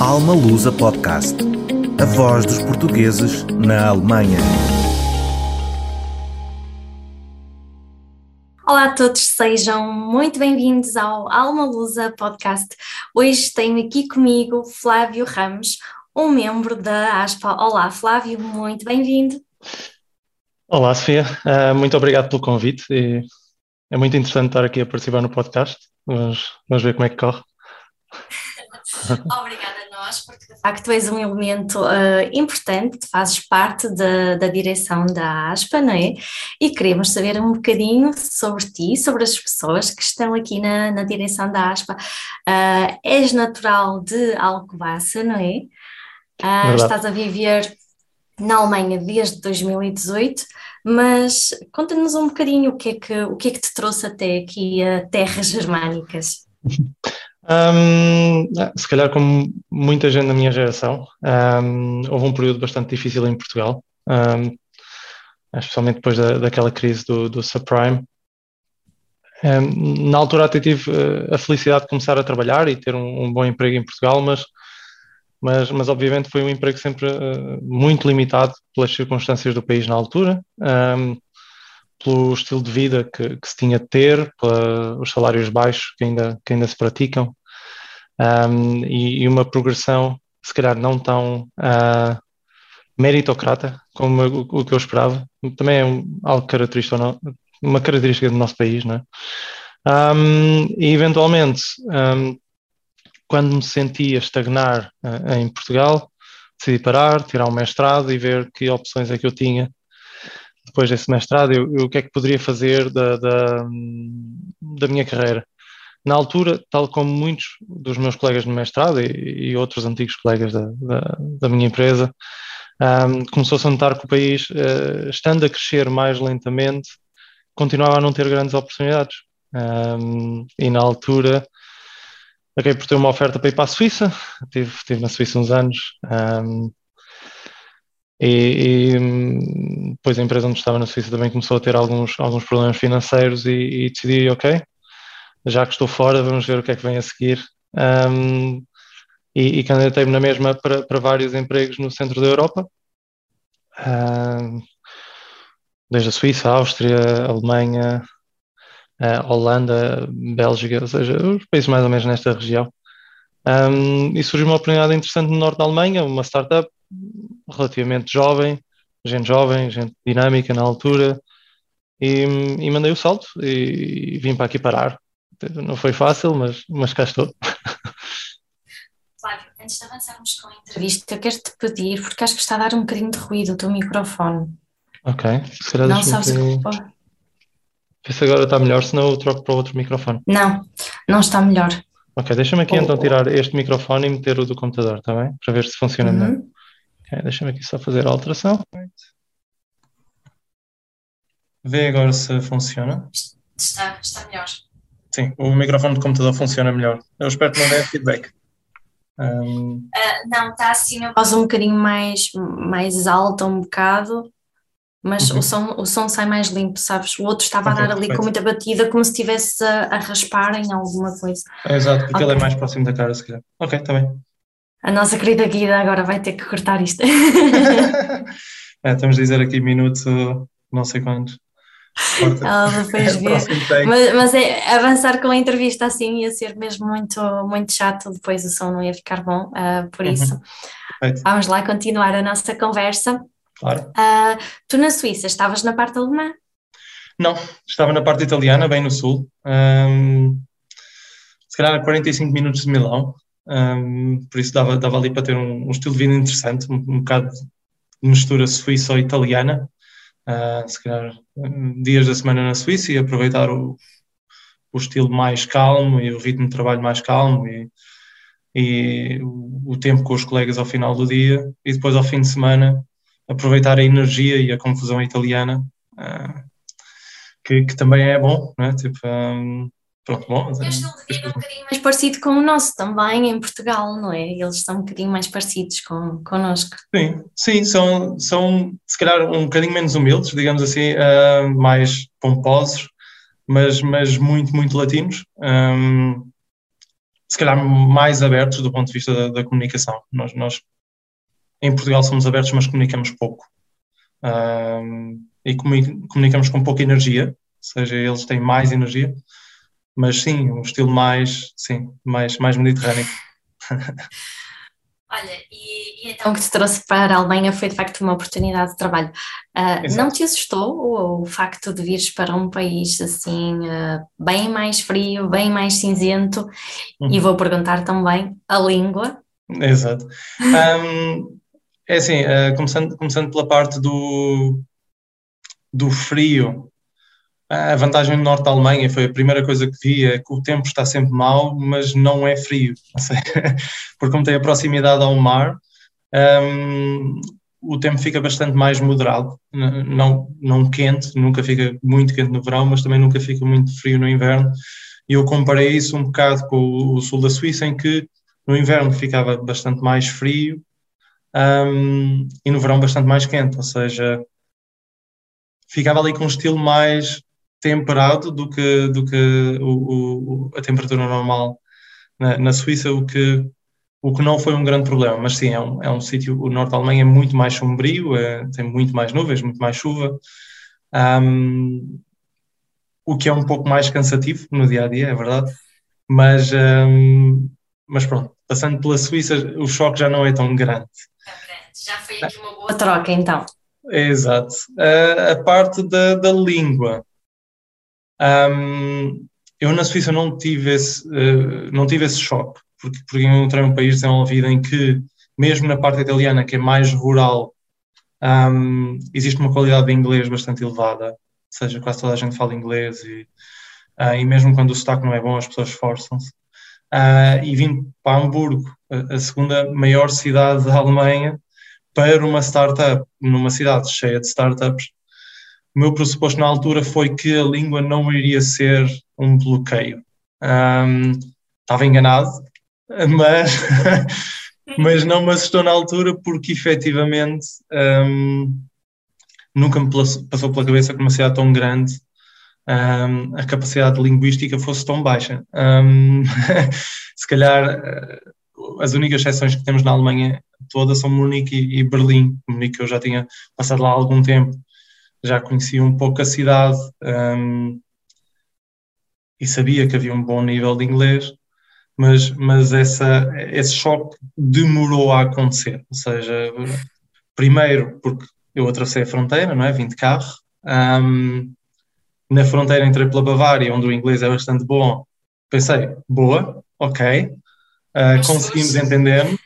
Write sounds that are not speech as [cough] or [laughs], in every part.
Alma Lusa Podcast. A voz dos portugueses na Alemanha. Olá a todos, sejam muito bem-vindos ao Alma Lusa Podcast. Hoje tenho aqui comigo Flávio Ramos, um membro da ASPA. Olá, Flávio, muito bem-vindo. Olá, Sofia, uh, muito obrigado pelo convite. E é muito interessante estar aqui a participar no podcast. Vamos, vamos ver como é que corre. [laughs] [laughs] Obrigada nós, porque de facto és um elemento uh, importante, fazes parte da, da direção da ASPA, não é? E queremos saber um bocadinho sobre ti, sobre as pessoas que estão aqui na, na direção da ASPA. Uh, és natural de Alcobaça, não é? Uh, estás a viver na Alemanha desde 2018, mas conta-nos um bocadinho o que, é que, o que é que te trouxe até aqui a terras germânicas. [laughs] Um, se calhar, como muita gente da minha geração, um, houve um período bastante difícil em Portugal, um, especialmente depois da, daquela crise do, do subprime. na altura, até tive uh, a felicidade de começar a trabalhar e ter um, um, bom emprego em Portugal, mas, mas, mas obviamente foi um emprego sempre uh, muito limitado pelas circunstâncias do país na altura pelo estilo de vida que, que se tinha de ter, pelos salários baixos que ainda, que ainda se praticam um, e, e, uma progressão, se calhar, não tão uh, meritocrata como o, que eu esperava. Também é um, algo característico, uma característica do nosso país, não é? Um, e eventualmente, quando me sentia estagnar uh, em Portugal, decidi parar, tirar um mestrado e ver que opções é que eu tinha depois desse mestrado, eu, eu, o que é que poderia fazer da, da, da, minha carreira. Na altura, tal como muitos dos meus colegas no mestrado e, e outros antigos colegas da, da, da minha empresa, um, começou-se a notar que o país, uh, estando a crescer mais lentamente, continuava a não ter grandes oportunidades. Um, e na altura, acabei por ter uma oferta para ir para a Suíça, estive, estive na Suíça uns anos, um, e, e, depois a empresa onde estava na Suíça também começou a ter alguns, alguns problemas financeiros e, e decidi, ok, já que estou fora, vamos ver o que é que vem a seguir. Um, e, e candidatei-me na mesma para, para vários empregos no centro da Europa, um, desde a Suíça, a Áustria, a Alemanha, a Holanda, Bélgica, ou seja, os países mais ou menos nesta região. Um, e surgiu uma oportunidade interessante no norte da Alemanha, uma startup relativamente jovem, gente jovem, gente dinâmica na altura, e, e mandei o salto e, e, vim para aqui parar. Não foi fácil, mas, mas cá estou. Flávio, antes de avançarmos com a entrevista, eu quero-te pedir, porque acho que está a dar um bocadinho de ruído o teu microfone. Ok, será Não sabes pode. Vê se agora está melhor, senão eu troco para outro microfone. Não, não está melhor. Ok, deixa-me aqui oh, então tirar este microfone e meter o do computador, está bem? Para ver se funciona uhum. melhor. Okay, Deixa-me aqui só fazer a alteração. Vê agora se funciona. Está, está melhor. Sim, o microfone do computador funciona melhor. Eu espero que não dê feedback. Um... Uh, não, está assim a voz um bocadinho mais, mais alta, um bocado, mas uhum. o, som, o som sai mais limpo, sabes? O outro estava okay, a dar ali perfeito. com muita batida, como se estivesse a, a, raspar em alguma coisa. É, exato, porque okay. ele é mais próximo da cara, se calhar. Ok, está bem. A nossa querida Guida agora vai ter que cortar isto. [laughs] [laughs] é, estamos a dizer aqui minuto não sei quantos. Ela depois [laughs] ver. Mas, mas é, avançar com a entrevista assim ia ser mesmo muito, muito chato, depois o som não ia ficar bom, uh, por uhum. isso vamos lá continuar a nossa conversa. Claro. Uh, tu na Suíça estavas na parte alemã? Não, estava na parte italiana, bem no sul. Um, se calhar 45 minutos de Milão. Um, por isso dava, dava ali para ter um, um estilo de vida interessante, um, um bocado de mistura suíça ou italiana. Uh, se calhar dias da semana na Suíça e aproveitar o, o estilo mais calmo e o ritmo de trabalho mais calmo e, e o, o tempo com os colegas ao final do dia e depois ao fim de semana aproveitar a energia e a confusão italiana uh, que, que, também é bom, não é? Tipo, um, Pronto, bom. Este estilo de vida é um bocadinho mais parecido com o nosso também em Portugal, não é? Eles são um bocadinho mais parecidos com, connosco. Sim, sim, são, são se calhar um bocadinho menos humildes, digamos assim, uh, mais pomposos, mas, mas muito, muito latinos. Um, se calhar mais abertos do ponto de vista da, da comunicação. Nós, nós, em Portugal somos abertos, mas comunicamos pouco. Um, e comunicamos com pouca energia, ou seja, eles têm mais energia, mas sim, um estilo mais, sim, mais, mais mediterrâneo. [laughs] Olha, e, e, então o que te trouxe para a Alemanha foi de facto uma oportunidade de trabalho. Uh, não te assustou o, o, facto de vires para um país assim uh, bem mais frio, bem mais cinzento? Uhum. E vou perguntar também a língua. Exato. Um, é assim, uh, começando, começando pela parte do, do frio, a vantagem do norte da Alemanha foi a primeira coisa que vi é que o tempo está sempre mau, mas não é frio. [laughs] Porque como tem a proximidade ao mar, um, o tempo fica bastante mais moderado, não, não quente, nunca fica muito quente no verão, mas também nunca fica muito frio no inverno. E eu comparei isso um bocado com o sul da Suíça, em que no inverno ficava bastante mais frio um, e no verão bastante mais quente, ou seja, ficava ali com um estilo mais temperado do que, do que o, o, a temperatura normal na, na, Suíça, o que, o que não foi um grande problema. Mas sim, é um, é um sítio, o norte da Alemanha é muito mais sombrio, é, tem muito mais nuvens, muito mais chuva, um, o que é um pouco mais cansativo no dia a dia, é verdade. Mas, um, mas pronto, passando pela Suíça, o choque já não é tão grande. Já foi aqui uma boa troca, então. Exato. A parte da, da língua. Um, eu na Suíça não tive esse, uh, não tive esse choque, porque, porque eu entrei num país desenvolvido em que, mesmo na parte italiana, que é mais rural, um, existe uma qualidade de inglês bastante elevada, ou seja, quase toda a gente fala inglês e, uh, e mesmo quando o sotaque não é bom, as pessoas esforçam-se. Uh, e vim para Hamburgo, a segunda maior cidade da Alemanha, para uma startup, numa cidade cheia de startups, o meu pressuposto na altura foi que a língua não iria ser um bloqueio. Um, estava enganado, [laughs] mas, mas não me assustou na altura porque efetivamente um, nunca me passou pela cabeça que uma cidade tão grande um, a capacidade linguística fosse tão baixa. [laughs] se calhar as únicas exceções que temos na Alemanha toda são Munique e, Berlim. Munique eu já tinha passado lá há algum tempo já conhecia um pouco a cidade um, e sabia que havia um bom nível de inglês, mas, mas essa, esse choque demorou a acontecer. Ou seja, primeiro porque eu atravessei a fronteira, não é? Vim de carro. Um, na fronteira entrei pela Bavária, onde o inglês é bastante bom. Pensei, boa, ok, uh, conseguimos entender-me.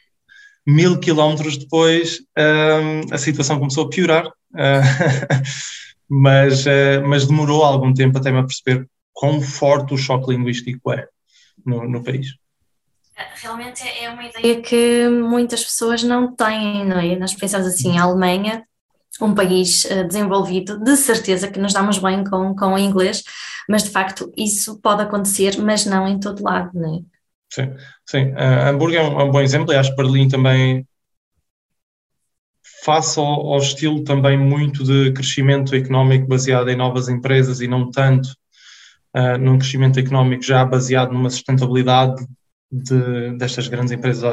Mil quilómetros depois, um, a situação começou a piorar [laughs] mas, uh, mas demorou algum tempo até me aperceber quão forte o choque linguístico é no, no país. Realmente é uma ideia que muitas pessoas não têm, não é? Nós pensamos assim, a Alemanha, um país uh, desenvolvido, de certeza que nos damos bem com, com o inglês, mas de facto isso pode acontecer, mas não em todo lado, não é? Sim, sim. Uh, Hamburgo é um, é um, bom exemplo acho que Berlim também face ao, ao, estilo também muito de crescimento económico baseado em novas empresas e não tanto uh, num crescimento económico já baseado numa sustentabilidade de, destas grandes empresas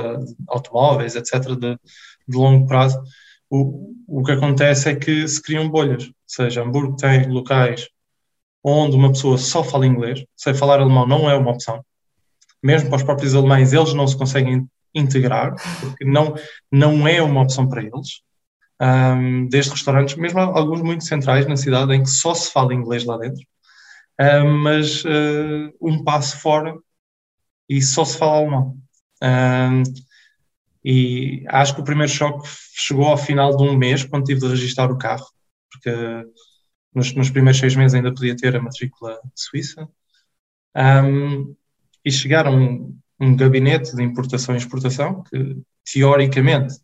automóveis, etc., de, de longo prazo, o, o que acontece é que se criam bolhas. Ou seja, Hamburgo tem locais onde uma pessoa só fala inglês, sei falar alemão não é uma opção. Mesmo para os próprios alemães, eles não se conseguem integrar, porque não, não é uma opção para eles um, desde restaurantes, mesmo alguns muito centrais na cidade, em que só se fala inglês lá dentro, um, mas uh, um passo fora e só se fala alemão. Um, e acho que o primeiro choque chegou ao final de um mês, quando tive de registrar o carro, porque nos, nos primeiros seis meses ainda podia ter a matrícula suíça. Um, e chegaram um, um gabinete de importação e exportação que, teoricamente,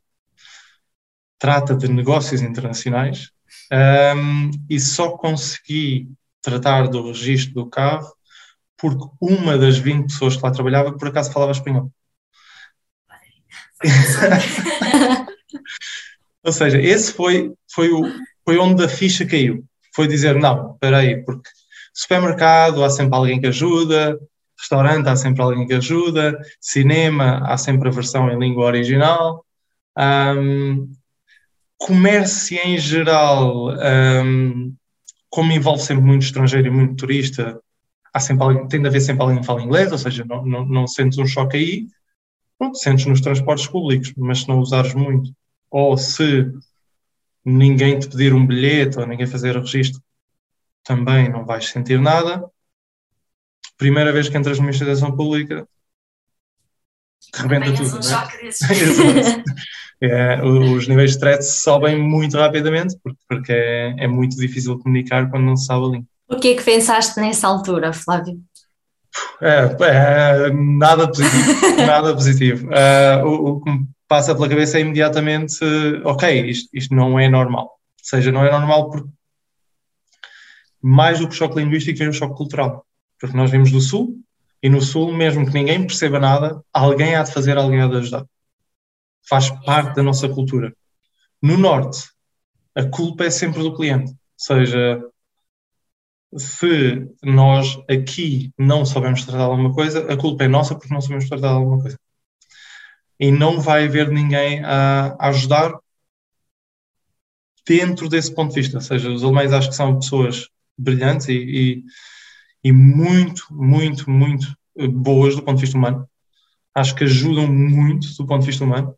trata de negócios internacionais um, e só consegui tratar do registro do carro porque uma das 20 pessoas que lá trabalhava por acaso falava espanhol. [laughs] Ou seja, esse foi, foi, o, foi onde a ficha caiu. Foi dizer, não, espera aí, porque supermercado, há sempre alguém que ajuda, restaurante há sempre alguém que ajuda, cinema há sempre a versão em língua original, um, comércio em geral, um, como envolve sempre muito estrangeiro e muito turista, há sempre alguém, tem de haver sempre alguém que fala inglês, ou seja, não, não, não sentes um choque aí, pronto, sentes nos transportes públicos, mas se não usares muito, ou se ninguém te pedir um bilhete ou ninguém fazer o registro, também não vais sentir nada. Primeira vez que entras numa instituição pública, rebenta tudo. Um é, [laughs] os níveis de stress sobem muito rapidamente porque, porque é, é, muito difícil comunicar quando não se sabe a língua. O que é que pensaste nessa altura, Flávio? É, é nada positivo, [laughs] nada positivo. Uh, o, o, que me passa pela cabeça é imediatamente, ok, isto, isto não é normal. Ou seja, não é normal porque mais do que o choque linguístico vem o choque cultural. Porque nós vimos do Sul, e no Sul, mesmo que ninguém perceba nada, alguém há de fazer, alguém há de ajudar. Faz parte da nossa cultura. No Norte, a culpa é sempre do cliente. Ou seja, se nós aqui não sabemos tratar alguma coisa, a culpa é nossa porque não sabemos tratar alguma coisa. E não vai haver ninguém a, a ajudar dentro desse ponto de vista. Ou seja, os alemães acho que são pessoas brilhantes e, e, e muito, muito, muito boas do ponto de vista humano. Acho que ajudam muito do ponto de vista humano,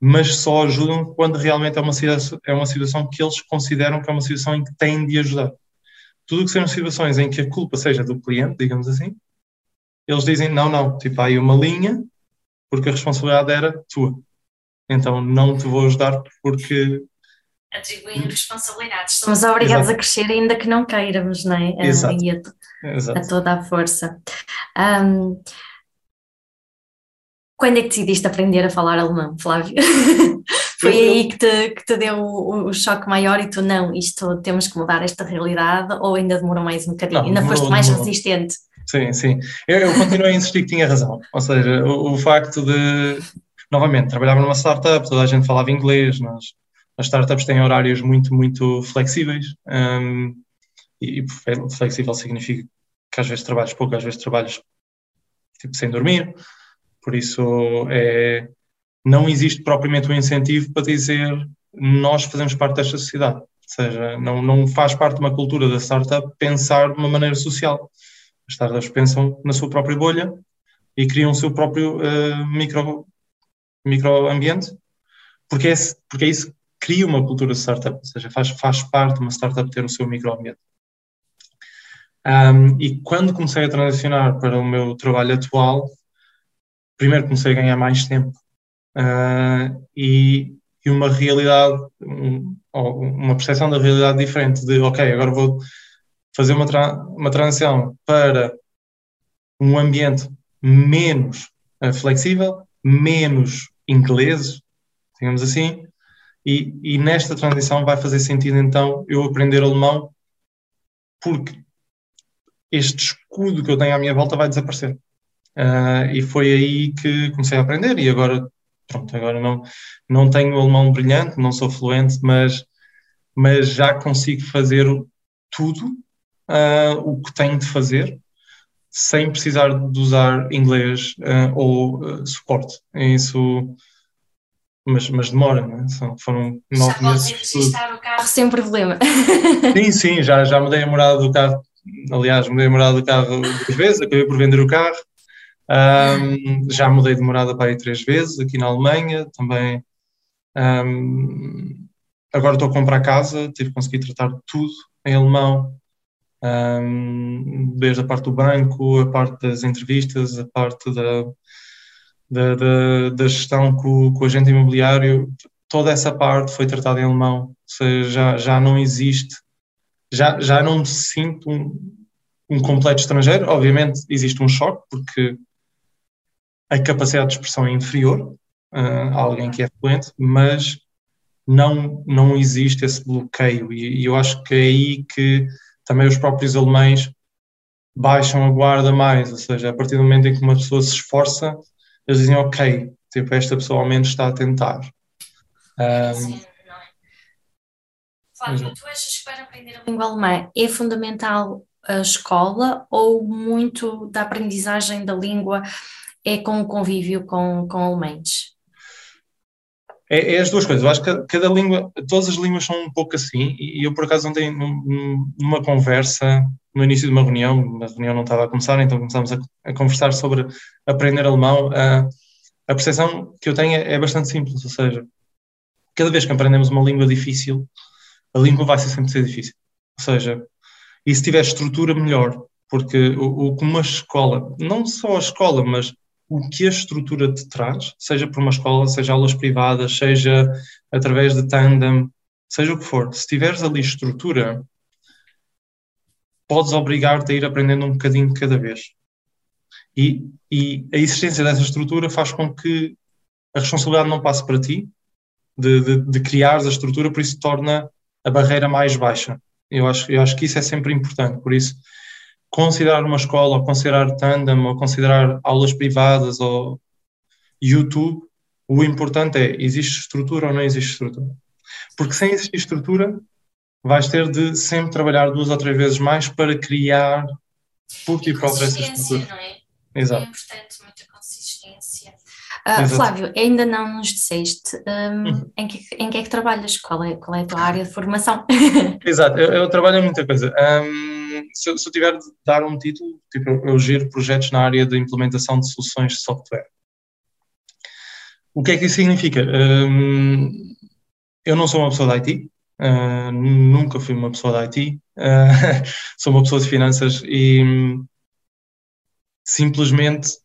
mas só ajudam quando realmente é uma, situação, é uma situação que eles consideram que é uma situação em que têm de ajudar tudo que sejam situações em que a culpa seja do cliente, digamos assim, eles dizem não, não, tipo, há aí uma linha, porque a responsabilidade era tua. Então não te vou ajudar porque. Atribuindo responsabilidades. Somos obrigados Exato. a crescer ainda que não queiramos, não é? Exato. E a, Exato. a toda a força. Um, quando é que decidiste aprender a falar alemão, Flávio? [laughs] Foi aí que te, que te deu o, o, choque maior e tu, não, isto temos que mudar esta realidade ou ainda demorou mais um bocadinho? Não, ainda demorou, foste mais demorou. resistente? Sim, sim. Eu, eu continuo a insistir que tinha razão. Ou seja, o, o, facto de, novamente, trabalhava numa startup, toda a gente falava inglês, nós, as startups têm horários muito, muito flexíveis. Um, e flexível significa que às vezes trabalhas pouco, às vezes trabalhas tipo sem dormir. Por isso é não existe propriamente um incentivo para dizer nós fazemos parte desta sociedade. Ou seja, não, não faz parte de uma cultura da startup pensar de uma maneira social. As startups pensam na sua própria bolha e criam o seu próprio uh, micro, microambiente, porque é, porque é isso cria uma cultura de startup, ou seja, faz, faz parte de uma startup ter o seu microambiente. Um, e quando comecei a transicionar para o meu trabalho atual, primeiro comecei a ganhar mais tempo uh, e, e, uma realidade, um, uma percepção da realidade diferente, de ok, agora vou fazer uma, tra uma transição para um ambiente menos uh, flexível, menos inglês, digamos assim, e, e, nesta transição vai fazer sentido então eu aprender alemão, porque este escudo que eu tenho à minha volta vai desaparecer. Uh, e foi aí que comecei a aprender e agora pronto, agora não, não tenho alemão brilhante, não sou fluente, mas, mas já consigo fazer tudo uh, o que tenho de fazer sem precisar de usar inglês uh, ou suporte. Isso, mas, mas demora, não é? São, foram nove já meses. Já registrar o carro sem problema. [laughs] Sim, sim, já, já mudei a morada do carro. Aliás, mudei a morada do carro duas vezes, acabei por vender o carro. Um, já mudei de morada para aí três vezes, aqui na Alemanha, também. Um, agora estou a comprar casa, tive que conseguir tratar tudo em alemão, um, desde a parte do banco, a parte das entrevistas, a parte da, da, da, da gestão com, com o agente imobiliário, toda essa parte foi tratada em alemão, ou seja, já, já não existe, já, já não me sinto um, um completo estrangeiro, obviamente existe um choque, porque a capacidade de expressão é inferior uh, a alguém que é fluente, mas não, não existe esse bloqueio. E, e, eu acho que é aí que também os próprios alemães baixam a guarda mais, ou seja, a partir do momento em que uma pessoa se esforça, eles dizem, ok, tipo, esta pessoa ao menos está a tentar. Um, Sim, não é? Flávio, tu achas que para aprender a língua alemã é fundamental a escola ou muito da aprendizagem da língua é com o convívio com, com alemães? É, é, as duas coisas. Eu acho que cada língua, todas as línguas são um pouco assim, e eu por acaso ontem numa conversa, no início de uma reunião, a reunião não estava a começar, então começámos a, a conversar sobre aprender alemão. A, a percepção que eu tenho é, é bastante simples, ou seja, cada vez que aprendemos uma língua difícil, a língua vai ser sempre ser difícil. Ou seja, e se tiver estrutura, melhor, porque o, o, uma escola, não só a escola, mas o que a estrutura te traz, seja por uma escola, seja aulas privadas, seja através de tandem, seja o que for, se tiveres ali estrutura, podes obrigar-te a ir aprendendo um bocadinho de cada vez. E, e, a existência dessa estrutura faz com que a responsabilidade não passe para ti, de, de, de criar a estrutura, por isso torna a barreira mais baixa. Eu acho, eu acho que isso é sempre importante, por isso considerar uma escola, ou considerar tandem, ou considerar aulas privadas, ou YouTube, o importante é, existe estrutura ou não existe estrutura? Porque sem existir estrutura, vais ter de sempre trabalhar duas ou três vezes mais para criar por ti próprio essa estrutura. Não é? Exato. É importante, muita consistência. Uh, Flávio, ainda não nos disseste um, uhum. em, que, em que é que trabalhas? Qual é, qual é a tua área de formação? Exato, eu, eu trabalho em muita coisa. Um, se, se eu tiver de dar um título, tipo, eu giro projetos na área de implementação de soluções de software. O que é que isso significa? Um, eu não sou uma pessoa de IT, uh, nunca fui uma pessoa de IT, uh, [laughs] sou uma pessoa de finanças e um, simplesmente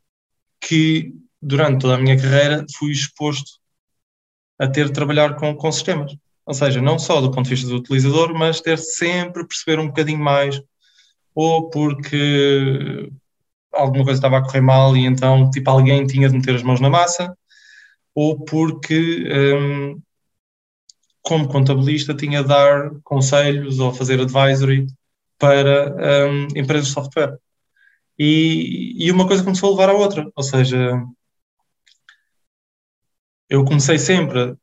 que durante toda a minha carreira fui exposto a ter de trabalhar com, com sistemas. Ou seja, não só do ponto de vista do utilizador, mas ter sempre perceber um bocadinho mais ou porque alguma coisa estava a correr mal e então tipo alguém tinha de meter as mãos na massa, ou porque um, como contabilista tinha de dar conselhos ou fazer advisory para um, empresas de software. E, e uma coisa começou a levar à outra, ou seja, eu comecei sempre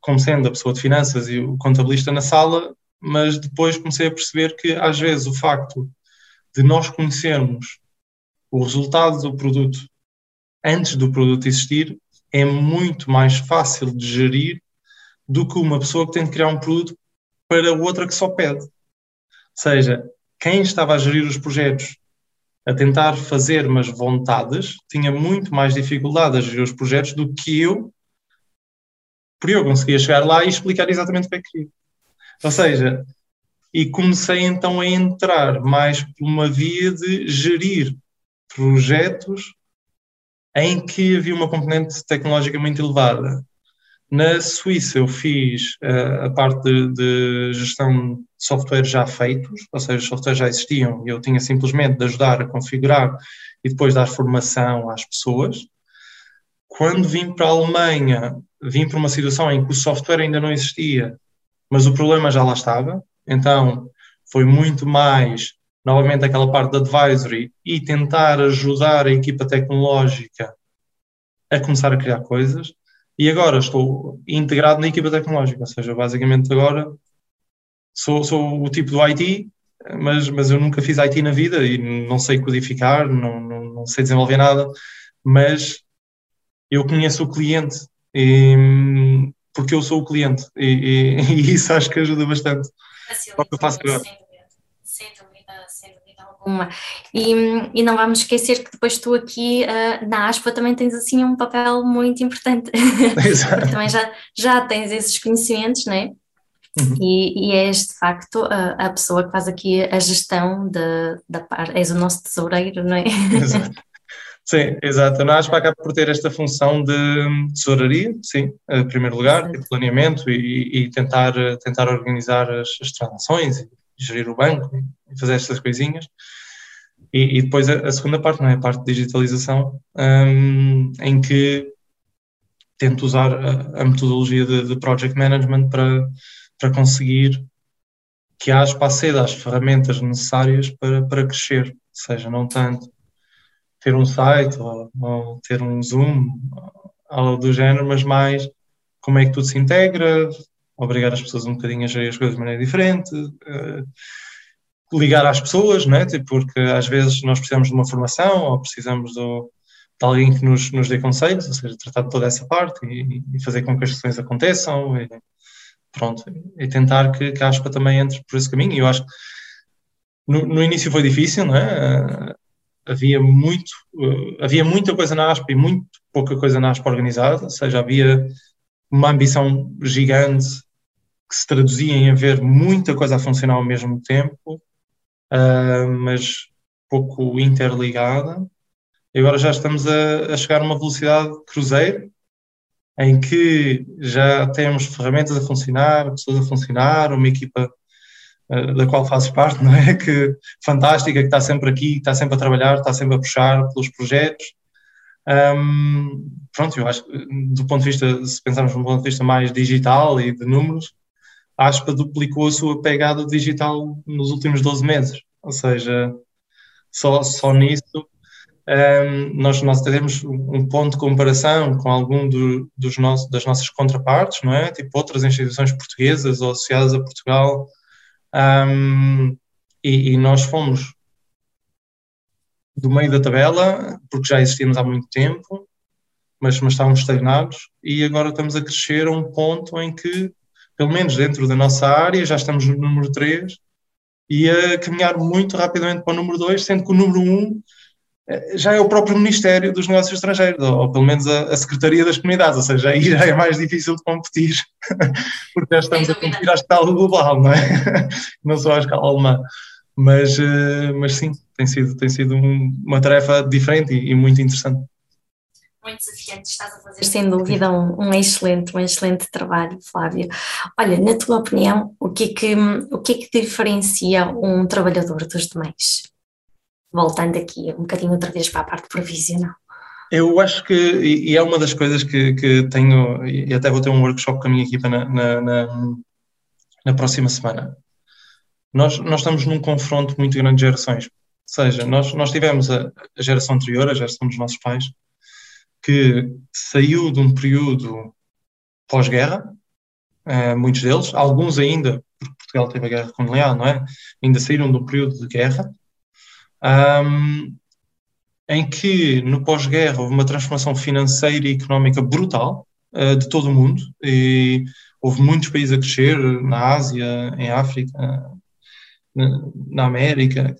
como sendo a pessoa de finanças e o contabilista na sala, mas depois comecei a perceber que às vezes o facto de nós conhecermos o resultado do produto antes do produto existir é muito mais fácil de gerir do que uma pessoa que tem de criar um produto para outra que só pede. Ou seja, quem estava a gerir os projetos a tentar fazer umas vontades tinha muito mais dificuldade a gerir os projetos do que eu, por eu conseguia chegar lá e explicar exatamente o que é que queria. Ou seja, e comecei então a entrar mais por uma via de gerir projetos em que havia uma componente tecnológica muito elevada. Na Suíça eu fiz uh, a parte de, de, gestão de software já feitos, ou seja, os softwares já existiam e eu tinha simplesmente de ajudar a configurar e depois dar formação às pessoas. Quando vim para a Alemanha, vim para uma situação em que o software ainda não existia, mas o problema já lá estava, então, foi muito mais, novamente, aquela parte da advisory e tentar ajudar a equipa tecnológica a começar a criar coisas. E agora estou integrado na equipa tecnológica, ou seja, basicamente agora sou, sou o tipo do IT, mas, mas eu nunca fiz IT na vida e não sei codificar, não, não, não sei desenvolver nada, mas eu conheço o cliente e, porque eu sou o cliente e, e, [laughs] e isso acho que ajuda bastante. Facilita, faço agora. Sem dúvida, sem dúvida alguma. E, e não vamos esquecer que depois tu aqui uh, na ASPA também tens assim um papel muito importante. [laughs] Exato. também já, já tens esses conhecimentos, não é? Uhum. E, e, és de facto a, a, pessoa que faz aqui a gestão da, da parte, és o nosso tesoureiro, não é? Exato. [laughs] Sim, exato. A NASPA acaba por ter esta função de tesouraria, sim, em primeiro lugar, de planeamento e, e, tentar, tentar organizar as, as, transações e gerir o banco e fazer estas coisinhas. E, e depois a, a, segunda parte, não é? a parte de digitalização, um, em que tento usar a, a metodologia de, de, project management para, para conseguir que a ASPA aceda às ferramentas necessárias para, para crescer, ou seja, não tanto ter um site ou, ou ter um Zoom, algo do género, mas mais como é que tudo se integra, obrigar as pessoas um bocadinho a gerir as coisas de maneira diferente, uh, ligar às pessoas, não é? Tipo, porque às vezes nós precisamos de uma formação ou precisamos do, de alguém que nos, nos dê conselhos, ou seja, tratar de toda essa parte e, e fazer com que as sessões aconteçam e, pronto, e tentar que, que a ASPA também entre por esse caminho. E eu acho que no, no início foi difícil, não é? Havia muito, havia muita coisa na ASPA e muito pouca coisa na ASPA organizada, ou seja, havia uma ambição gigante que se traduzia em haver muita coisa a funcionar ao mesmo tempo, uh, mas pouco interligada. E agora já estamos a, chegar a uma velocidade cruzeiro, em que já temos ferramentas a funcionar, pessoas a funcionar, uma equipa da qual fazes parte, [laughs] não é? Que fantástica, que está sempre aqui, que está sempre a trabalhar, está sempre a puxar pelos projetos. Um, pronto, eu acho do ponto de vista, se pensarmos num ponto de vista mais digital e de números, a Aspa duplicou a sua pegada digital nos últimos 12 meses. Ou seja, só, só nisso um, nós, nós temos um ponto de comparação com algum do, dos nossos, das nossas contrapartes, não é? Tipo outras instituições portuguesas ou associadas a Portugal. Um, e, e nós fomos do meio da tabela, porque já existíamos há muito tempo, mas, mas estávamos estagnados e agora estamos a crescer a um ponto em que, pelo menos dentro da nossa área, já estamos no número 3 e a caminhar muito rapidamente para o número 2, sendo que o número 1 um já é o próprio Ministério dos Negócios Estrangeiros, ou, pelo menos a, a, Secretaria das Comunidades, ou seja, aí já é mais difícil de competir, [laughs] porque já estamos a competir à escala global, não é? [laughs] Não só à escala alemã. Mas, eh, mas sim, tem sido, tem sido uma tarefa diferente e, e muito interessante muito desafiante, estás a fazer sem dúvida um, um, excelente, um excelente trabalho, Flávio. Olha, na tua opinião, o que é que, o que, é que diferencia um trabalhador dos demais? Voltando aqui um bocadinho outra vez para a parte provisional. Eu acho que, e é uma das coisas que, que tenho, e até vou ter um workshop com a minha equipa na, na, na, na próxima semana. Nós, nós estamos num confronto muito grande de gerações. Ou seja, nós, nós tivemos a, a geração anterior, a geração dos nossos pais, que saiu de um período pós-guerra, uh, muitos deles, alguns ainda, porque Portugal teve a guerra colonial, não é? Ainda saíram de um período de guerra, um, em que no pós-guerra houve uma transformação financeira e económica brutal uh, de todo o mundo, e houve muitos países a crescer, na Ásia, em África, na, na América,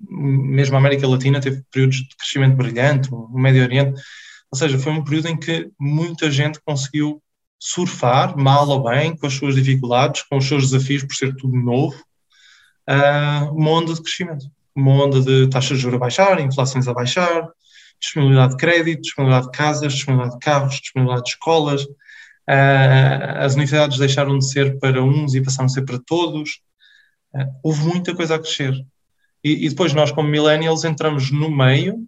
mesmo a América Latina teve períodos de crescimento brilhante, o Médio Oriente, ou seja, foi um período em que muita gente conseguiu surfar, mal ou bem, com as suas dificuldades, com os seus desafios por ser tudo novo, uh, uma onda de crescimento, uma onda de taxas de juros a baixar, inflações a baixar, disponibilidade de crédito, disponibilidade de casas, disponibilidade de carros, disponibilidade de escolas. Uh, as universidades deixaram de ser para uns e passaram a ser para todos. Uh, houve muita coisa a crescer. E, e, depois nós, como millennials, entramos no meio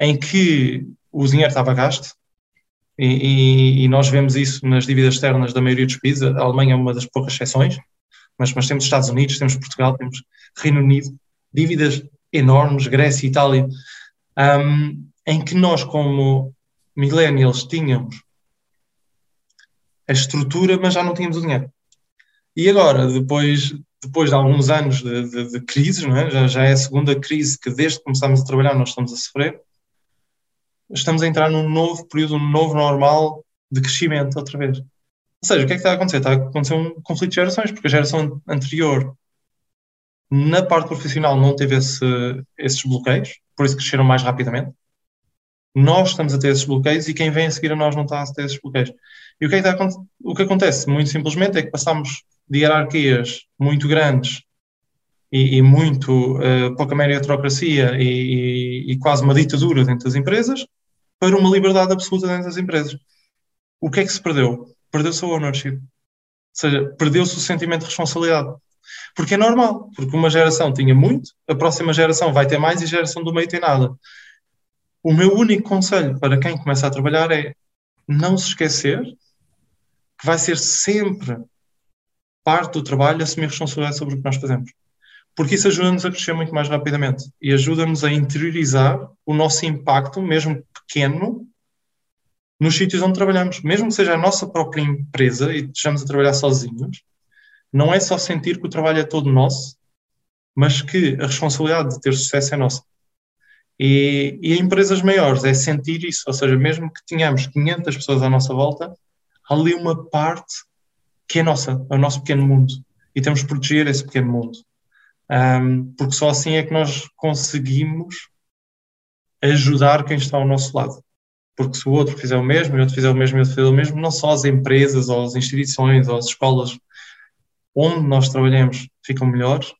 em que o dinheiro estava gasto, e, e, e, nós vemos isso nas dívidas externas da maioria dos países. A Alemanha é uma das poucas exceções, mas, mas temos Estados Unidos, temos Portugal, temos Reino Unido, dívidas enormes, Grécia, Itália, um, em que nós, como millennials, tínhamos a estrutura, mas já não tínhamos o dinheiro. E agora, depois, depois de alguns anos de, de, de crise, é? já, já é a segunda crise que desde que começámos a trabalhar nós estamos a sofrer, estamos a entrar num novo período, num novo normal de crescimento outra vez. Ou seja, o que é que está a acontecer? Está a acontecer um conflito de gerações, porque a geração anterior, na parte profissional, não teve esse, esses bloqueios, por isso cresceram mais rapidamente. Nós estamos a ter esses bloqueios e quem vem a seguir a nós não está a ter esses bloqueios. E o que, é que está, o que acontece? Muito simplesmente é que passamos de hierarquias muito grandes e, e muito uh, pouca meritocracia e, e, e, quase uma ditadura dentro das empresas para uma liberdade absoluta dentro das empresas. O que é que se perdeu? Perdeu-se a ownership. Ou seja, perdeu-se o sentimento de responsabilidade. Porque é normal, porque uma geração tinha muito, a próxima geração vai ter mais e a geração do meio tem nada. O meu único conselho para quem começa a trabalhar é não se esquecer que vai ser sempre parte do trabalho assumir responsabilidade sobre o que nós fazemos porque isso ajuda-nos a crescer muito mais rapidamente e ajuda-nos a interiorizar o nosso impacto, mesmo pequeno, nos sítios onde trabalhamos. Mesmo que seja a nossa própria empresa e estejamos a trabalhar sozinhos, não é só sentir que o trabalho é todo nosso, mas que a responsabilidade de ter sucesso é nossa. E, e em empresas maiores é sentir isso, ou seja, mesmo que tenhamos 500 pessoas à nossa volta, há ali uma parte que é nossa, é o nosso pequeno mundo. E temos de proteger esse pequeno mundo. Um, porque só assim é que nós conseguimos ajudar quem está ao nosso lado. Porque se o outro fizer o mesmo, e o outro fizer o mesmo, e o outro fizer o mesmo, não só as empresas, ou as instituições, ou as escolas onde nós trabalhamos ficam melhores,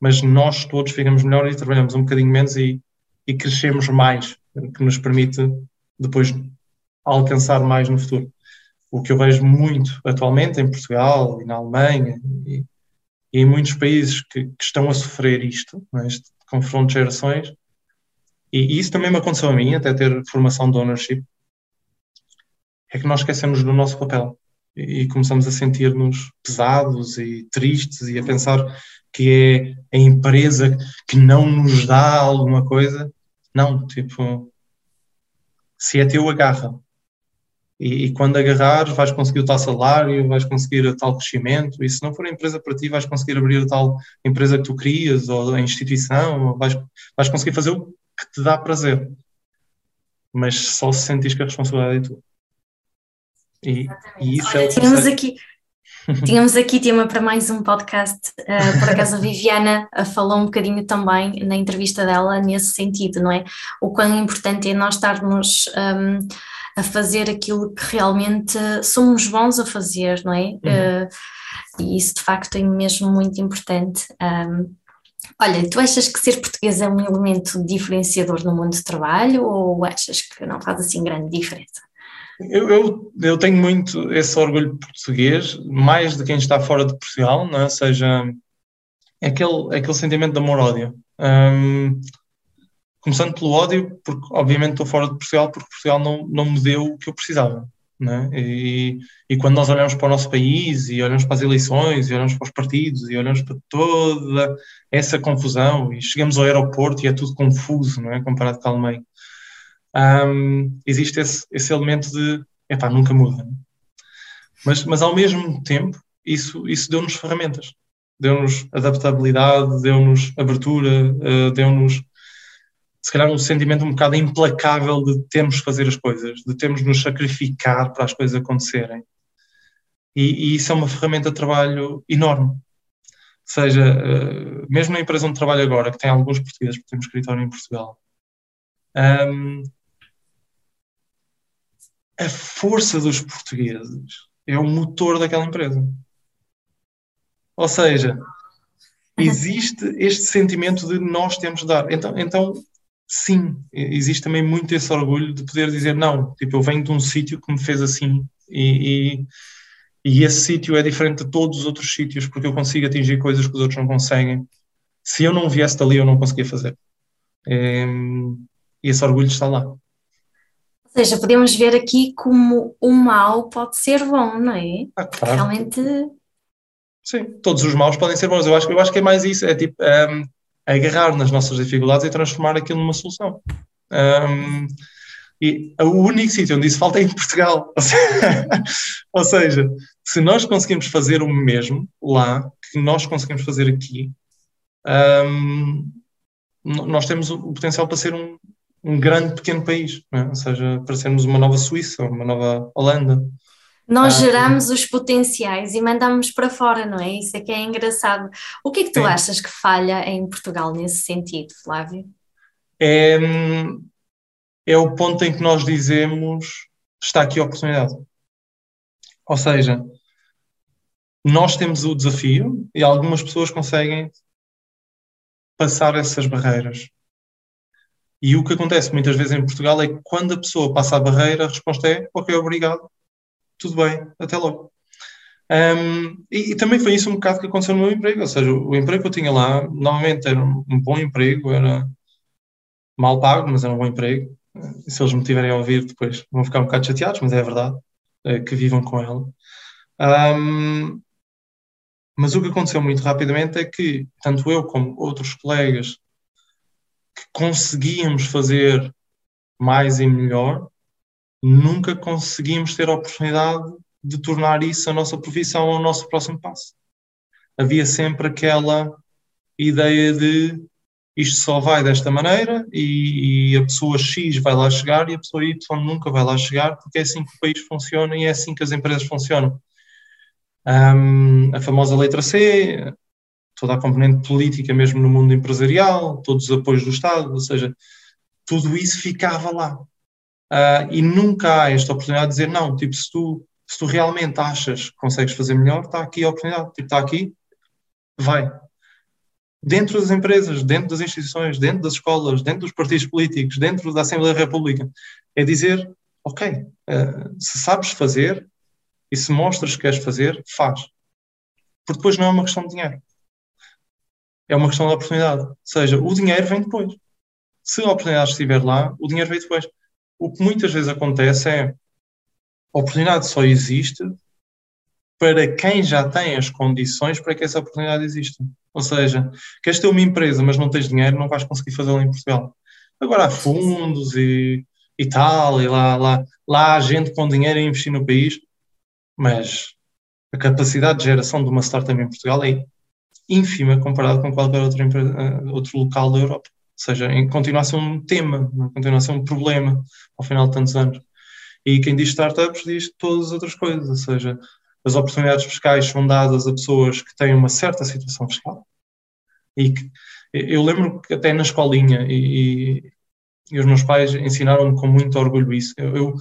mas nós todos ficamos melhores e trabalhamos um bocadinho menos e, e crescemos mais, que nos permite depois alcançar mais no futuro. O que eu vejo muito atualmente em Portugal e na Alemanha e, e em muitos países que, que, estão a sofrer isto, é? este confronto de gerações, e, isso também me aconteceu a mim, até ter formação de ownership, é que nós esquecemos do nosso papel e, começamos a sentir-nos pesados e tristes e a pensar que é a empresa que não nos dá alguma coisa. Não, tipo, se é teu, agarra. E, e, quando agarrares, vais conseguir o tal salário, vais conseguir o tal crescimento. E se não for a empresa para ti, vais conseguir abrir a tal empresa que tu querias, ou a instituição, ou vais, vais conseguir fazer o que te dá prazer. Mas só se sentires que a responsabilidade é tua. E, e isso Olha, é tínhamos aqui, [laughs] tínhamos aqui tema para mais um podcast. Uh, por acaso a Viviana uh, falou um bocadinho também na entrevista dela nesse sentido, não é? O quão importante é nós estarmos. Um, a fazer aquilo que realmente somos bons a fazer, não é? Uhum. Uh, e isso de facto é mesmo muito importante. Um, olha, tu achas que ser português é um elemento diferenciador no mundo do trabalho ou achas que não faz assim grande diferença? Eu, eu, eu, tenho muito esse orgulho português, mais de quem está fora de Portugal, não é? ou seja, é aquele, é aquele sentimento de amor-ódio. Um, começando pelo ódio, porque obviamente estou fora de Portugal, porque Portugal não, não me deu o que eu precisava. Né? E, e quando nós olhamos para o nosso país e olhamos para as eleições e olhamos para os partidos e olhamos para toda essa confusão e chegamos ao aeroporto e é tudo confuso, não é? comparado com a Alemanha, um, existe esse, esse elemento de epá, nunca muda. Né? Mas, mas ao mesmo tempo, isso, isso deu-nos ferramentas, deu-nos adaptabilidade, deu-nos abertura, uh, deu-nos se calhar um sentimento um bocado implacável de termos que fazer as coisas, de termos nos sacrificar para as coisas acontecerem. E, e isso é uma ferramenta de trabalho enorme. Ou seja, uh, mesmo na empresa onde trabalho agora, que tem alguns portugueses, porque temos escritório em Portugal, um, a força dos portugueses é o motor daquela empresa. Ou seja, existe este sentimento de nós temos de dar. Então, então sim, existe também muito esse orgulho de poder dizer não, tipo, eu venho de um sítio que me fez assim e, e, e esse sítio é diferente de todos os outros sítios porque eu consigo atingir coisas que os outros não conseguem. Se eu não viesse dali, eu não conseguia fazer. É, e esse orgulho está lá. Ou seja, podemos ver aqui como o mal pode ser bom, não é? Ah, claro. Realmente. Sim, todos os maus podem ser bons. Eu acho, eu acho que é mais isso. É tipo, um, agarrar nas nossas dificuldades e transformar aquilo numa solução. Um, e o único sítio onde isso falta é em Portugal. [laughs] Ou seja, se nós conseguimos fazer o mesmo lá que nós conseguimos fazer aqui, um, nós temos o potencial para ser um, um grande pequeno país, é? ou seja, para sermos uma nova Suíça, uma nova Holanda. Nós ah, geramos os potenciais e mandamos para fora, não é? Isso é que é engraçado. O que é que tu sim. achas que falha em Portugal nesse sentido, Flávio? É, é o ponto em que nós dizemos está aqui a oportunidade. Ou seja, nós temos o desafio e algumas pessoas conseguem passar essas barreiras. E o que acontece muitas vezes em Portugal é que quando a pessoa passa a barreira, a resposta é ok, obrigado, tudo bem, até logo. Um, e, e, também foi isso um bocado que aconteceu no meu emprego, ou seja, o, o emprego que eu tinha lá, normalmente era um, um, bom emprego, era mal pago, mas era um bom emprego. E se eles me tiverem a ouvir depois vão ficar um bocado chateados, mas é verdade, é, que vivam com ela. Um, mas o que aconteceu muito rapidamente é que, tanto eu como outros colegas que conseguíamos fazer mais e melhor, nunca conseguimos ter a oportunidade de tornar isso a nossa profissão ou o nosso próximo passo. Havia sempre aquela ideia de isto só vai desta maneira e, e, a pessoa X vai lá chegar e a pessoa Y nunca vai lá chegar, porque é assim que o país funciona e é assim que as empresas funcionam. Um, a famosa letra C, toda a componente política mesmo no mundo empresarial, todos os apoios do Estado, ou seja, tudo isso ficava lá. Uh, e nunca há esta oportunidade de dizer não, tipo, se tu, se tu realmente achas que consegues fazer melhor, está aqui a oportunidade, tipo, está aqui, vai, dentro das empresas, dentro das instituições, dentro das escolas, dentro dos partidos políticos, dentro da Assembleia da República. É dizer, ok, uh, se sabes fazer e se mostras que queres fazer, faz. Porque depois não é uma questão de dinheiro. É uma questão de oportunidade. Ou seja, o dinheiro vem depois. Se a oportunidade estiver lá, o dinheiro vem depois. O que muitas vezes acontece é a oportunidade só existe para quem já tem as condições para que essa oportunidade exista. Ou seja, queres ter uma empresa, mas não tens dinheiro, não vais conseguir fazê-la em Portugal. Agora há fundos e, e tal, e lá, lá, lá há gente com dinheiro a investir no país, mas a capacidade de geração de uma startup em Portugal é ínfima comparada com qualquer outro, eh, outro local da Europa. Ou seja, continua a ser um tema, continua a ser um problema ao final de tantos anos. E quem diz startups diz todas as outras coisas, ou seja, as oportunidades fiscais são dadas a pessoas que têm uma certa situação fiscal. E que, eu lembro que até na escolinha, e, e os meus pais ensinaram-me com muito orgulho isso. Eu, eu,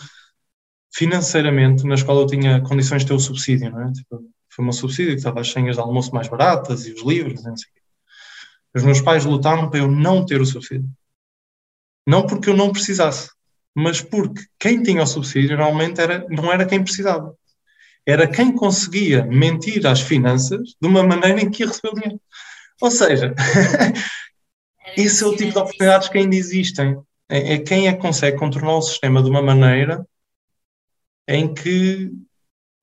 financeiramente, na escola eu tinha condições de ter o subsídio, não é? Tipo, foi um subsídio que estava as senhas de almoço mais baratas e os livros, não sei Os meus pais lutaram para eu não ter o subsídio. Não porque eu não precisasse, mas porque quem tinha o subsídio normalmente era, não era quem precisava era quem conseguia mentir às finanças de uma maneira em que ia receber o dinheiro. Ou seja, [laughs] esse é o tipo de oportunidades que ainda existem. É, é quem é que consegue contornar o sistema de uma maneira em que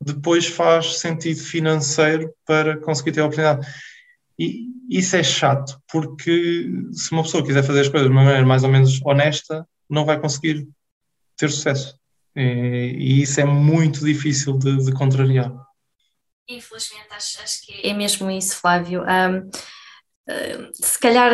depois faz sentido financeiro para conseguir ter a oportunidade. E isso é chato, porque se uma pessoa quiser fazer as coisas de uma maneira mais ou menos honesta, não vai conseguir ter sucesso. E, isso é muito difícil de, de contrariar. Infelizmente, acho, acho, que é mesmo isso, Flávio. Um, se calhar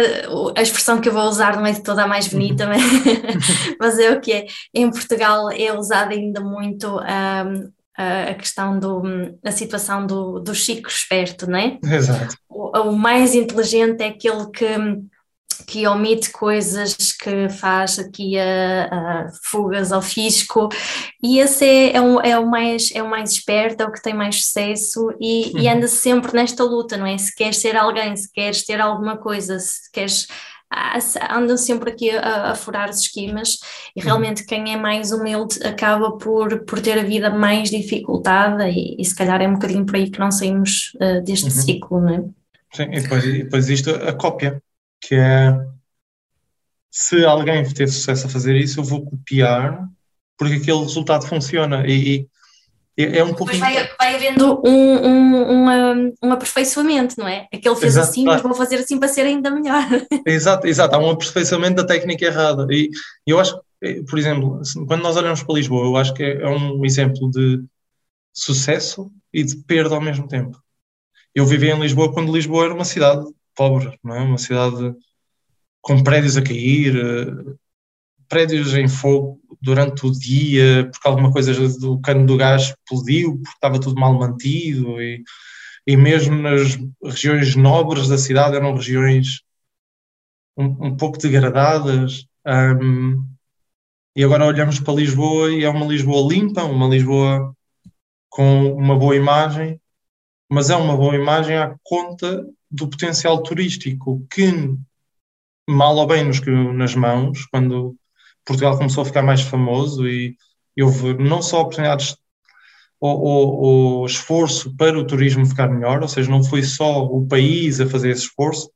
a expressão que eu vou usar não é de toda a mais bonita, mas, [laughs] mas é o que é. Em Portugal é usada ainda muito um, a questão do, a situação do, do chico esperto, não é? Exato. O, o mais inteligente é aquele que que omite coisas, que faz aqui a, a fugas ao fisco, e esse é, é, o, é, o mais, é o mais esperto, é o que tem mais sucesso e, uhum. e anda sempre nesta luta, não é? Se queres ser alguém, se queres ter alguma coisa, se queres andam sempre aqui a, a, furar os esquemas e uhum. realmente quem é mais humilde acaba por, por ter a vida mais dificultada e, e se calhar é um bocadinho por aí que não saímos uh, deste uhum. ciclo, não é? Sim, e depois, e depois isto, a cópia, que é se alguém ter sucesso a fazer isso, eu vou copiar porque aquele resultado funciona e, e é um vai, vai havendo um, um, um, um aperfeiçoamento, não é? Aquele fez exato, assim, mas vou fazer assim para ser ainda melhor. [laughs] Exato, exato, há um aperfeiçoamento da técnica errada. E eu acho que, por exemplo, quando nós olhamos para Lisboa, eu acho que é um exemplo de sucesso e de perda ao mesmo tempo. Eu vivi em Lisboa quando Lisboa era uma cidade pobre, não é? Uma cidade com prédios a cair, eh, prédios em fogo durante o dia, porque alguma coisa do cano do gás explodiu, porque estava tudo mal mantido, e, e mesmo nas regiões nobres da cidade eram regiões um, um pouco degradadas. Um, e agora olhamos para Lisboa e é uma Lisboa limpa, uma Lisboa com uma boa imagem, mas é uma boa imagem à conta do potencial turístico que, mal ou bem, nos nas mãos quando Portugal começou a ficar mais famoso e, e houve não só oportunidades ou, esforço para o turismo ficar melhor, ou seja, não foi só o país a fazer esse esforço,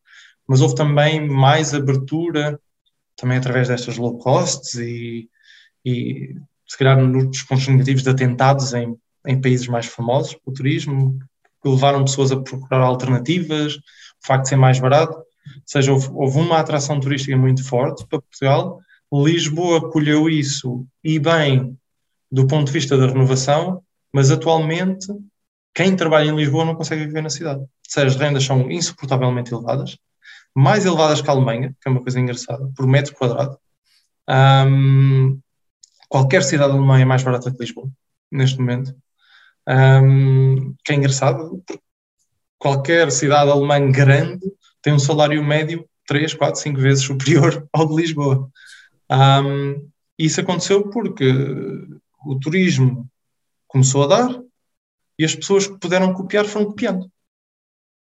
mas houve também mais abertura, também através destas low costs e, e se calhar nos pontos negativos de atentados em, em países mais famosos o turismo, que levaram pessoas a procurar alternativas, o facto de ser mais barato. Ou seja, houve, houve uma atração turística muito forte para Portugal. Lisboa colheu isso e bem do ponto de vista da renovação, mas atualmente quem trabalha em Lisboa não consegue viver na cidade. Seja, as rendas são insuportavelmente elevadas. mais elevadas que a Alemanha, que é uma coisa engraçada, por metro quadrado. Um, qualquer cidade alemã é mais barata que Lisboa, neste momento. Um, que é engraçado, porque qualquer cidade alemã grande tem um salário médio 3, 4, 5 vezes superior [laughs] ao de Lisboa. Um, isso aconteceu porque o turismo começou a dar e as pessoas que puderam copiar foram copiando.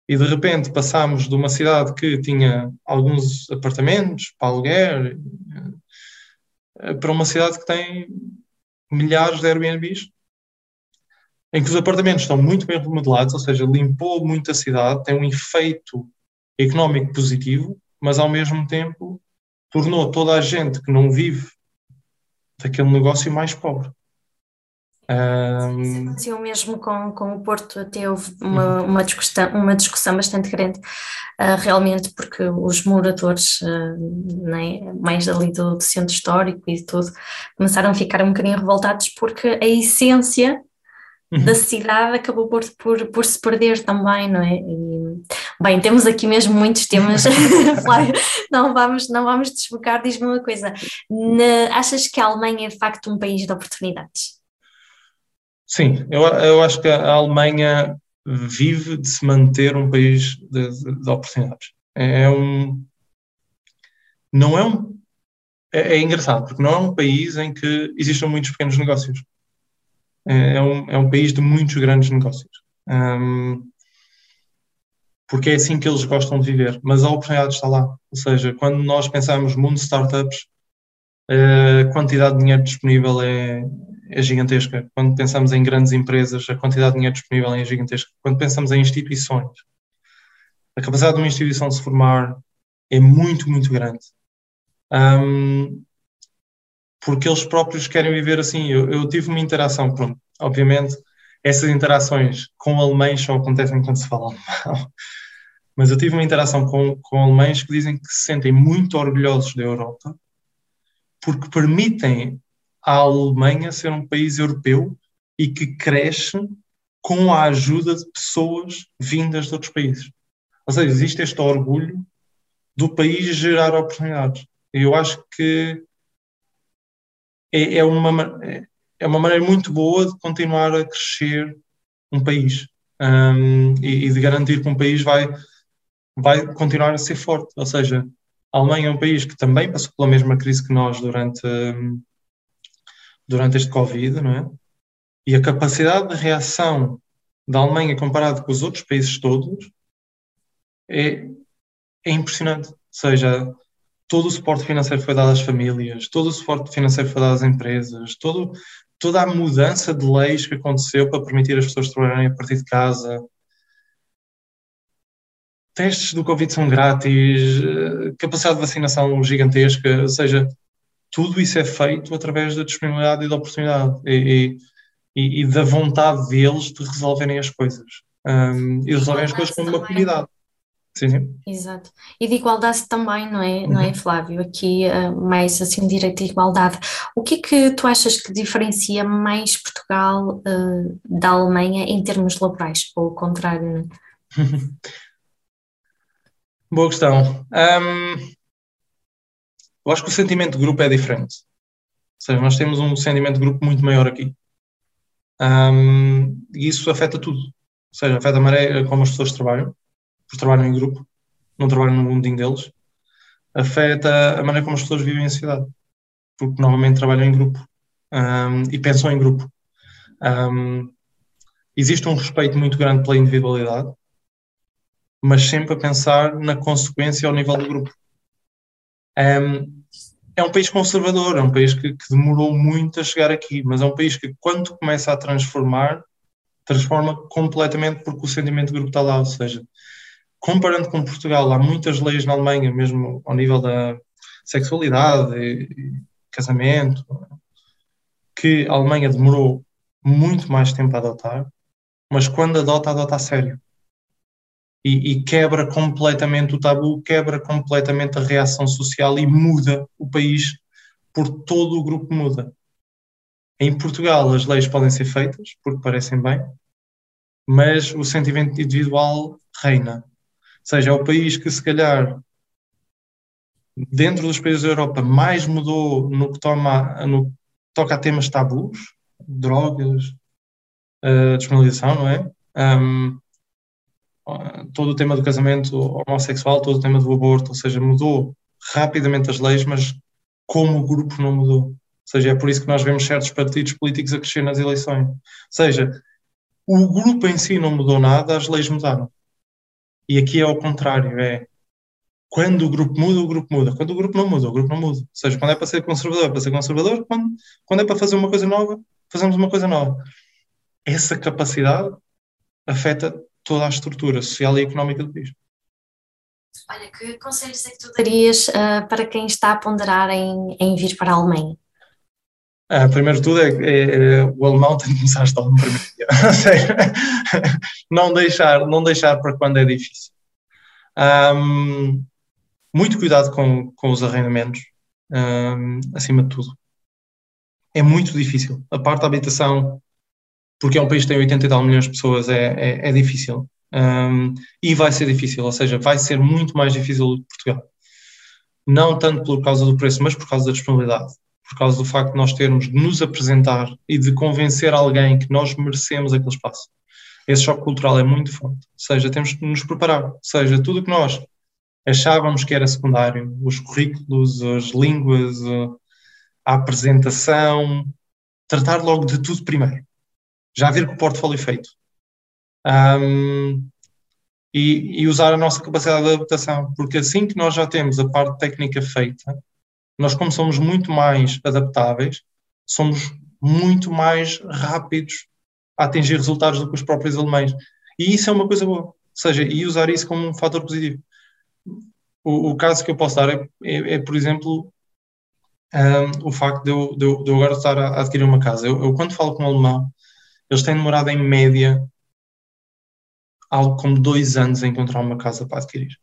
E de repente passámos de uma cidade que tinha alguns apartamentos para aluguer eh, para uma cidade que tem milhares de Airbnbs em que os apartamentos estão muito bem remodelados, ou seja, limpou muito a cidade, tem um efeito económico positivo, mas ao mesmo tempo tornou toda a gente que não vive daquele negócio mais pobre. Um... Aconteceu mesmo com, com o Porto, até houve uma, uma, discussão, uma discussão bastante grande, uh, realmente, porque os moradores, uh, né, mais ali do, do, centro histórico e tudo, começaram a ficar um bocadinho revoltados porque a essência. Da cidade acabou por, por, por se perder também, não é? E, bem, temos aqui mesmo muitos temas, [laughs] [laughs] Flávio, não vamos, não vamos desfocar, diz-me uma coisa, Na, achas que a Alemanha é de facto um país de oportunidades? Sim, eu, eu acho que a Alemanha vive de se manter um país de, de, de oportunidades. É, é um. Não é um. É, é, engraçado, porque não é um país em que existam muitos pequenos negócios. É, é um, é um país de muitos grandes negócios. Um, porque é assim que eles gostam de viver. Mas a oportunidade está lá. Ou seja, quando nós pensamos mundo de startups, a quantidade de dinheiro disponível é, é gigantesca. Quando pensamos em grandes empresas, a quantidade de dinheiro disponível é gigantesca. Quando pensamos em instituições, a capacidade de uma instituição de se formar é muito, muito grande. Um, porque eles próprios querem viver assim. Eu, eu, tive uma interação, pronto, obviamente, essas interações com alemães só acontecem quando se fala alemão. [laughs] Mas eu tive uma interação com, com alemães que dizem que se sentem muito orgulhosos da Europa porque permitem a Alemanha ser um país europeu e que cresce com a ajuda de pessoas vindas de outros países. Ou seja, existe este orgulho do país gerar oportunidades. Eu acho que é, é, uma, é uma maneira muito boa de continuar a crescer um país um, e, e, de garantir que um país vai, vai continuar a ser forte. Ou seja, a Alemanha é um país que também passou pela mesma crise que nós durante, durante este Covid, não é? E a capacidade de reação da Alemanha comparado com os outros países todos é, é impressionante. Ou seja, todo o suporte financeiro foi dado às famílias, todo o suporte financeiro foi dado às empresas, todo, toda a mudança de leis que aconteceu para permitir as pessoas trabalharem a partir de casa. Testes do Covid são grátis, eh, capacidade de vacinação gigantesca, ou seja, tudo isso é feito através da disponibilidade e da oportunidade e, e, e da vontade deles de resolverem as coisas. Um, e resolverem as coisas com uma comunidade. Sim, sim. Exato. E de igualdade também, não é, uhum. não é uhum. Flávio? Aqui uh, mais assim direito de igualdade. O que é que tu achas que diferencia mais Portugal uh, da Alemanha em termos laborais, ou o contrário? É? [laughs] Boa questão. Um, eu acho que o sentimento de grupo é diferente. Ou seja, nós temos um sentimento de grupo muito maior aqui. Um, e isso afeta tudo. Ou seja, afeta a maneira como as pessoas trabalham, porque trabalham em grupo, não trabalham no mundinho deles. Afeta a maneira como as pessoas vivem a cidade, porque normalmente trabalham em grupo um, e pensam em grupo. Um, existe um respeito muito grande pela individualidade, mas sempre a pensar na consequência ao nível do grupo. Um, é um país conservador, é um país que, que, demorou muito a chegar aqui, mas é um país que, quando começa a transformar, transforma completamente porque o sentimento de grupo está lá. Ou seja, comparando com Portugal, há muitas leis na Alemanha, mesmo ao nível da sexualidade e, casamento, que a Alemanha demorou muito mais tempo a adotar, mas quando adota, adota a sério e, e, quebra completamente o tabu, quebra completamente a reação social e muda o país por todo o grupo muda. Em Portugal as leis podem ser feitas porque parecem bem, mas o sentimento individual reina. Seja, é o país que se calhar dentro dos países da Europa, mais mudou no que, toma, no que toca a temas tabus, drogas, uh, despenalização, não é? Um, todo o tema do casamento homossexual, todo o tema do aborto, ou seja, mudou rapidamente as leis, mas como o grupo não mudou. Ou seja, é por isso que nós vemos certos partidos políticos a crescer nas eleições. Ou seja, o grupo em si não mudou nada, as leis mudaram. E aqui é ao contrário, é quando o grupo muda, o grupo muda. Quando o grupo não muda, o grupo não muda. Ou seja, quando é para ser conservador, é para ser conservador. Quando, quando é para fazer uma coisa nova, fazemos uma coisa nova. Essa capacidade afeta toda a estrutura social e económica do país. Olha, que conselhos é que tu darias uh, para quem está a ponderar em, em vir para a Alemanha? Ah, primeiro de tudo, é, é, é, o alemão tem de começar a estar no primeiro dia. [laughs] não, deixar, não deixar para quando é difícil. Um, muito cuidado com, com os arrendamentos, um, acima de tudo. É muito difícil. A parte da habitação, porque é um país que tem 80 e tal milhões de pessoas, é, é, é difícil. Um, e vai ser difícil, ou seja, vai ser muito mais difícil do que Portugal. Não tanto por causa do preço, mas por causa da disponibilidade. Por causa do facto de nós termos de nos apresentar e de convencer alguém que nós merecemos aquele espaço. Esse choque cultural é muito forte. Ou seja, temos de nos preparar. Ou seja, tudo o que nós achávamos que era secundário, os currículos, as línguas, a apresentação, tratar logo de tudo primeiro. Já vir com o portfólio feito. Um, e, e, usar a nossa capacidade de adaptação, porque assim que nós já temos a parte técnica feita, nós, como somos muito mais adaptáveis, somos muito mais rápidos a atingir resultados do que os próprios alemães. E isso é uma coisa boa, ou seja, e usar isso como um fator positivo. O, o caso que eu posso dar é, é, é por exemplo, um, o facto de eu, de, eu, de eu, agora estar a, adquirir uma casa. Eu, eu, quando falo com um alemão, eles têm demorado em média algo como dois anos a encontrar uma casa para adquirir.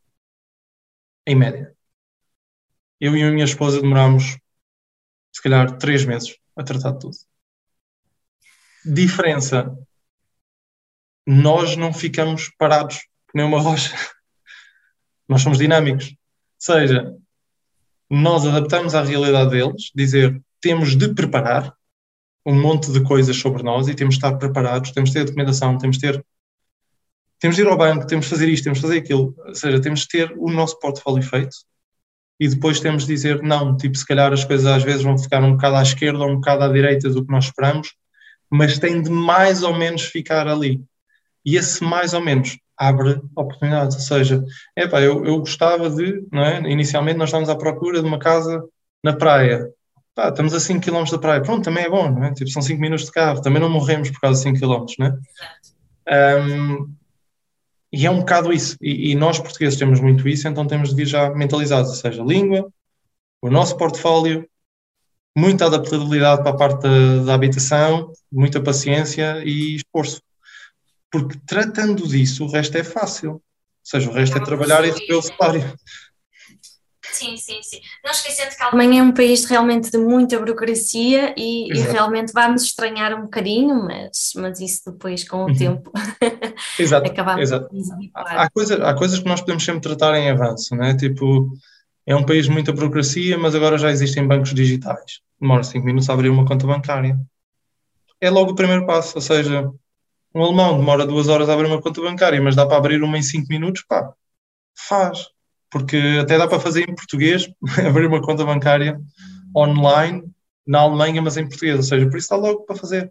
Em média. Eu e a minha esposa demoramos, se calhar, três meses a tratar de tudo. Diferença. Nós não ficamos parados nem uma rocha. [laughs] Nós somos dinâmicos. Ou seja, nós adaptamos à realidade deles, dizer temos de preparar um monte de coisas sobre nós e temos de estar preparados, temos de ter documentação, temos de ter temos de ir ao banco, temos de fazer isto, temos de fazer aquilo, ou seja, temos de ter o nosso portfólio feito e depois temos de dizer não, tipo, se calhar as coisas às vezes vão ficar um bocado à esquerda ou um bocado à direita do que nós esperamos, mas tem de mais ou menos ficar ali. E esse mais ou menos abre oportunidades, ou seja, epá, eu, eu gostava de, não é? inicialmente nós estávamos à procura de uma casa na praia, Pá, estamos a 5 km da praia, pronto, também é bom, não é? Tipo, são 5 minutos de carro, também não morremos por causa de 5 km, não é? Um, e é um bocado isso. E, e, nós portugueses temos muito isso, então temos de vir já mentalizados, ou seja, língua, o nosso portfólio, muita adaptabilidade para a parte da, da habitação, muita paciência e esforço. Porque tratando disso, o resto é fácil. Ou seja, o resto é trabalhar e receber o salário. Sim, sim, sim. Não esquecendo que a Alemanha é um país realmente de muita burocracia e, e realmente vamos estranhar um bocadinho, mas, mas isso depois com o uhum. tempo [laughs] exato, acabamos exato. Há, há, coisa, há coisas que nós podemos sempre tratar em avanço, não é? Tipo, é um país de muita burocracia, mas agora já existem bancos digitais. Demora 5 minutos a abrir uma conta bancária. É logo o primeiro passo, ou seja, um alemão demora duas horas a abrir uma conta bancária, mas dá para abrir uma em 5 minutos, pá, faz porque até dá para fazer em português, [laughs] abrir uma conta bancária online na Alemanha, mas em português, ou seja, por isso está logo para fazer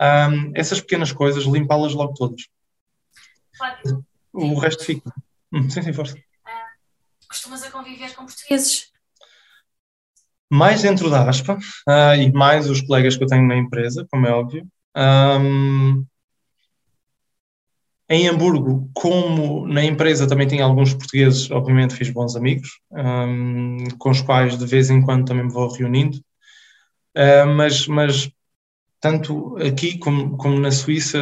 um, essas pequenas coisas, limpá-las logo todas. O resto fica. Hum, sim, sim, força. Uh, costumas a conviver com portugueses? Mais dentro da aspa uh, e mais os colegas que eu tenho na empresa, como é óbvio. Um, em Hamburgo, como na empresa também tinha alguns portugueses, obviamente fiz bons amigos, um, com os quais de vez em quando também me vou reunindo, uh, mas, mas tanto aqui como, como na Suíça,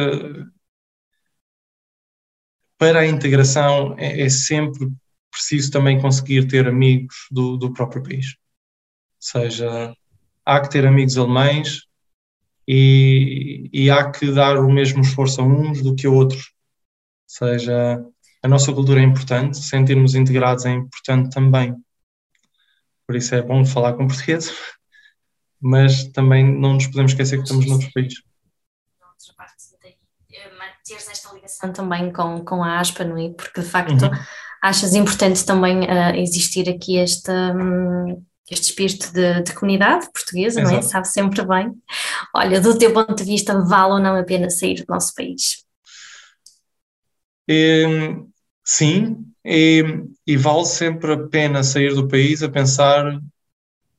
para a integração é, é sempre preciso também conseguir ter amigos do, do próprio país. Ou seja, há que ter amigos alemães e, e há que dar o mesmo esforço a uns do que a outros seja, a nossa cultura é importante, sentirmos integrados é importante também. por isso é bom falar com português, [laughs] mas também não nos podemos esquecer que estamos noutro país. Manteres esta ligação também com, com a ASPA, não é? Porque de facto uhum. achas importante também uh, existir aqui este, um, este espírito de, de comunidade portuguesa, Exato. não é? Sabe sempre bem. Olha, do teu ponto de vista, vale ou não a pena sair do nosso país? Sim, e, e, vale sempre a pena sair do país a pensar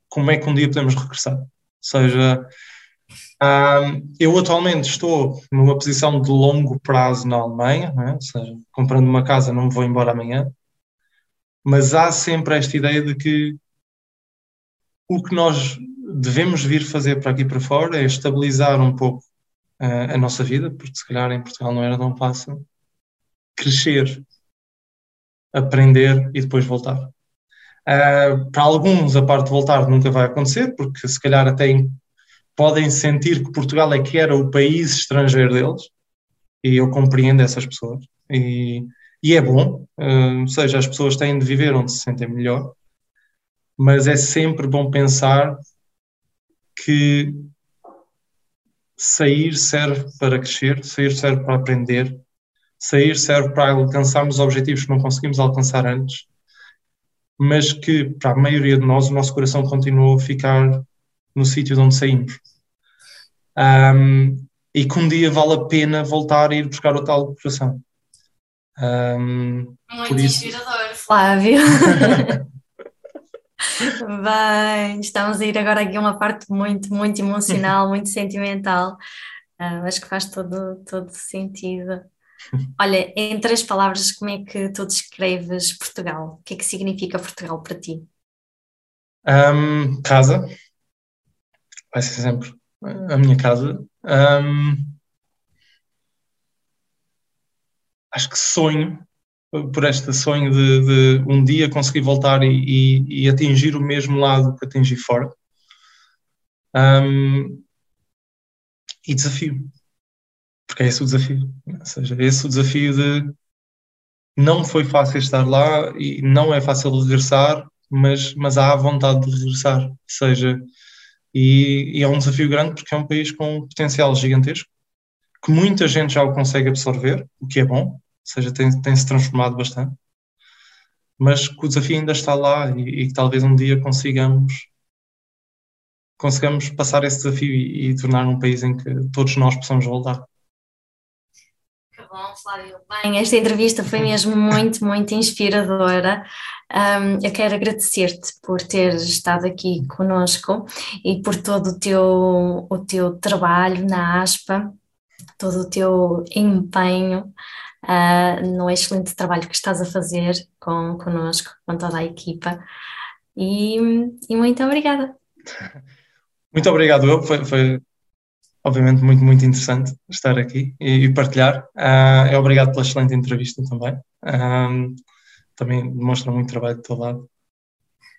como é que um dia podemos regressar. Ou seja, um, eu atualmente estou numa posição de longo prazo na Alemanha, é? ou seja, comprando uma casa não me vou embora amanhã, mas há sempre esta ideia de que o que nós devemos vir fazer para aqui para fora é estabilizar um pouco uh, a nossa vida, porque se calhar em Portugal não era tão fácil, crescer, aprender e depois voltar. Uh, para alguns, a parte de voltar nunca vai acontecer, porque se calhar até podem sentir que Portugal é que era o país estrangeiro deles, e eu compreendo essas pessoas. E, e é bom, uh, ou seja, as pessoas têm de viver onde se sentem melhor, mas é sempre bom pensar que sair serve para crescer, sair serve para aprender, sair serve para alcançarmos objetivos que não conseguimos alcançar antes, mas que para a maioria de nós o nosso coração continua a ficar no sítio de onde saímos. Um, e que um dia vale a pena voltar a ir buscar o tal coração. Um, Muito isso... inspirador, [laughs] Flávio. [laughs] Bem, estamos a ir agora aqui a uma parte muito, muito emocional, [laughs] muito sentimental, uh, mas que faz todo, todo sentido. Olha, em três palavras, como é que tu descreves Portugal? O que é que significa Portugal para ti? Um, casa, vai ser sempre a minha casa. Um, acho que sonho, por este sonho de, de um dia conseguir voltar e, e, e, atingir o mesmo lado que atingi fora. Um, e desafio, porque é esse o desafio. Ou seja, esse o desafio de não foi fácil estar lá e não é fácil regressar, mas, mas há a vontade de regressar. Ou seja, e, e é um desafio grande porque é um país com um potencial gigantesco, que muita gente já o consegue absorver, o que é bom, seja, tem, tem transformado bastante, mas que o desafio ainda está lá e, e que talvez um dia consigamos consigamos passar esse desafio e, e, tornar um país em que todos nós possamos voltar. Que bom, Flávio. Bem, esta entrevista foi mesmo muito, muito inspiradora. Um, eu quero agradecer-te por ter estado aqui conosco e por todo o teu, o teu trabalho na ASPA, todo o teu empenho uh, no excelente trabalho que estás a fazer com, connosco, com toda a equipa. E, e muito obrigada. [laughs] Muito obrigado, eu. Foi, foi, obviamente muito, muito interessante estar aqui e, e partilhar. Uh, obrigado pela excelente entrevista também. Também demonstra muito trabalho do teu lado.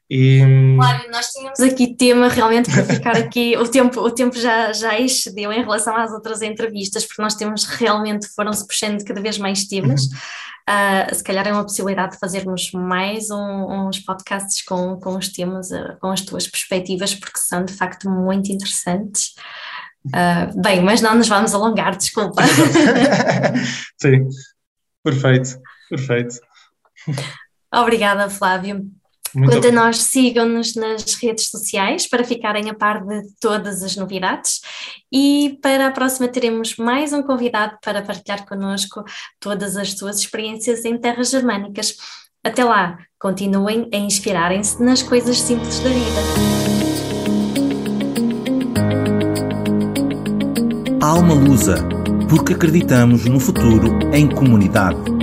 E... Claro, nós tínhamos aqui tema realmente para ficar aqui, o tempo, o tempo já, já excedeu em relação às outras entrevistas, porque nós temos realmente, foram-se puxando cada vez mais temas. Uh, se calhar é uma possibilidade de fazermos mais um, uns podcasts com, com os temas, uh, com as tuas perspectivas, porque são de facto muito interessantes. Uh, bem, mas não nos vamos alongar, desculpa. [laughs] Sim, perfeito, perfeito. Obrigada, Flávio. Muito Quanto a nós, sigam-nos nas redes sociais para ficarem a par de todas as novidades e para a próxima teremos mais um convidado para partilhar connosco todas as suas experiências em terras germânicas. Até lá, continuem a inspirarem-se nas coisas simples da vida. Alma Lusa, porque acreditamos no futuro em comunidade.